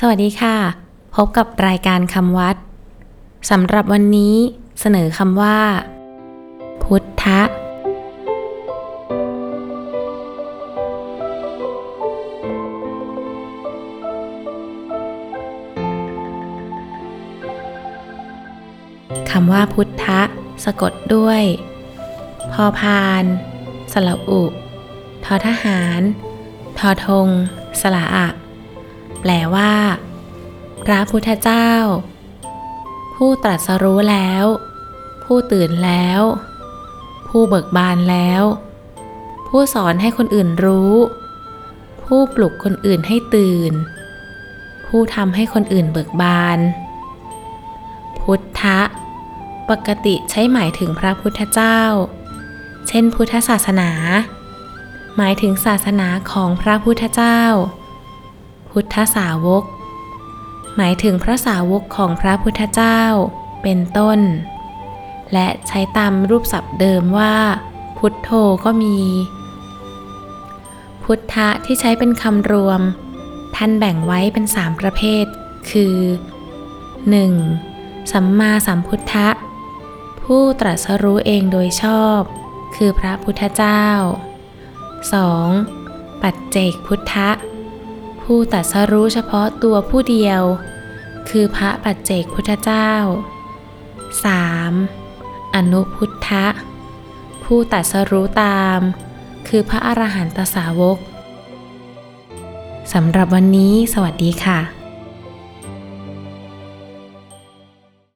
สวัสดีค่ะ พบกับรายการคำวัดสำหรับวันนี้เสนอคำว่า พุทธะ คำว่าพุทธะ สะกดด้วย พอพานสระอุ ทอทหาร ทอทงสระอะ แปลว่า พระพุทธเจ้า ผู้ตรัสรู้แล้ว ผู้ตื่นแล้ว ผู้เบิกบานแล้ว ผู้สอนให้คนอื่นรู้ ผู้ปลุกคนอื่นให้ตื่น ผู้ทำให้คนอื่นเบิกบาน พุทธะ ปกติใช้หมายถึงพระพุทธเจ้า เช่น พุทธศาสนาหมายถึงศาสนาของพระพุทธเจ้า พุทธสาวก หมายถึงพระสาวกของพระพุทธเจ้า เป็นต้น และใช้ตามรูปศัพท์เดิมว่า พุทโธก็มี พุทธะที่ใช้เป็นคำรวม ท่านแบ่งไว้เป็นสามประเภท คือ 1. สัมมาสัมพุทธะ ผู้ตรัสรู้เองโดยชอบ คือพระพุทธเจ้า 2. ปัจเจกพุทธะ ผู้ตัดสรู้เฉพาะตัวผู้เดียว คือพระปัจเจกพุทธเจ้า 3. อนุพุทธะ ผู้ตัดสรู้ตาม คือพระอรหันตสาวกสำหรับวันนี้สวัสดีค่ะ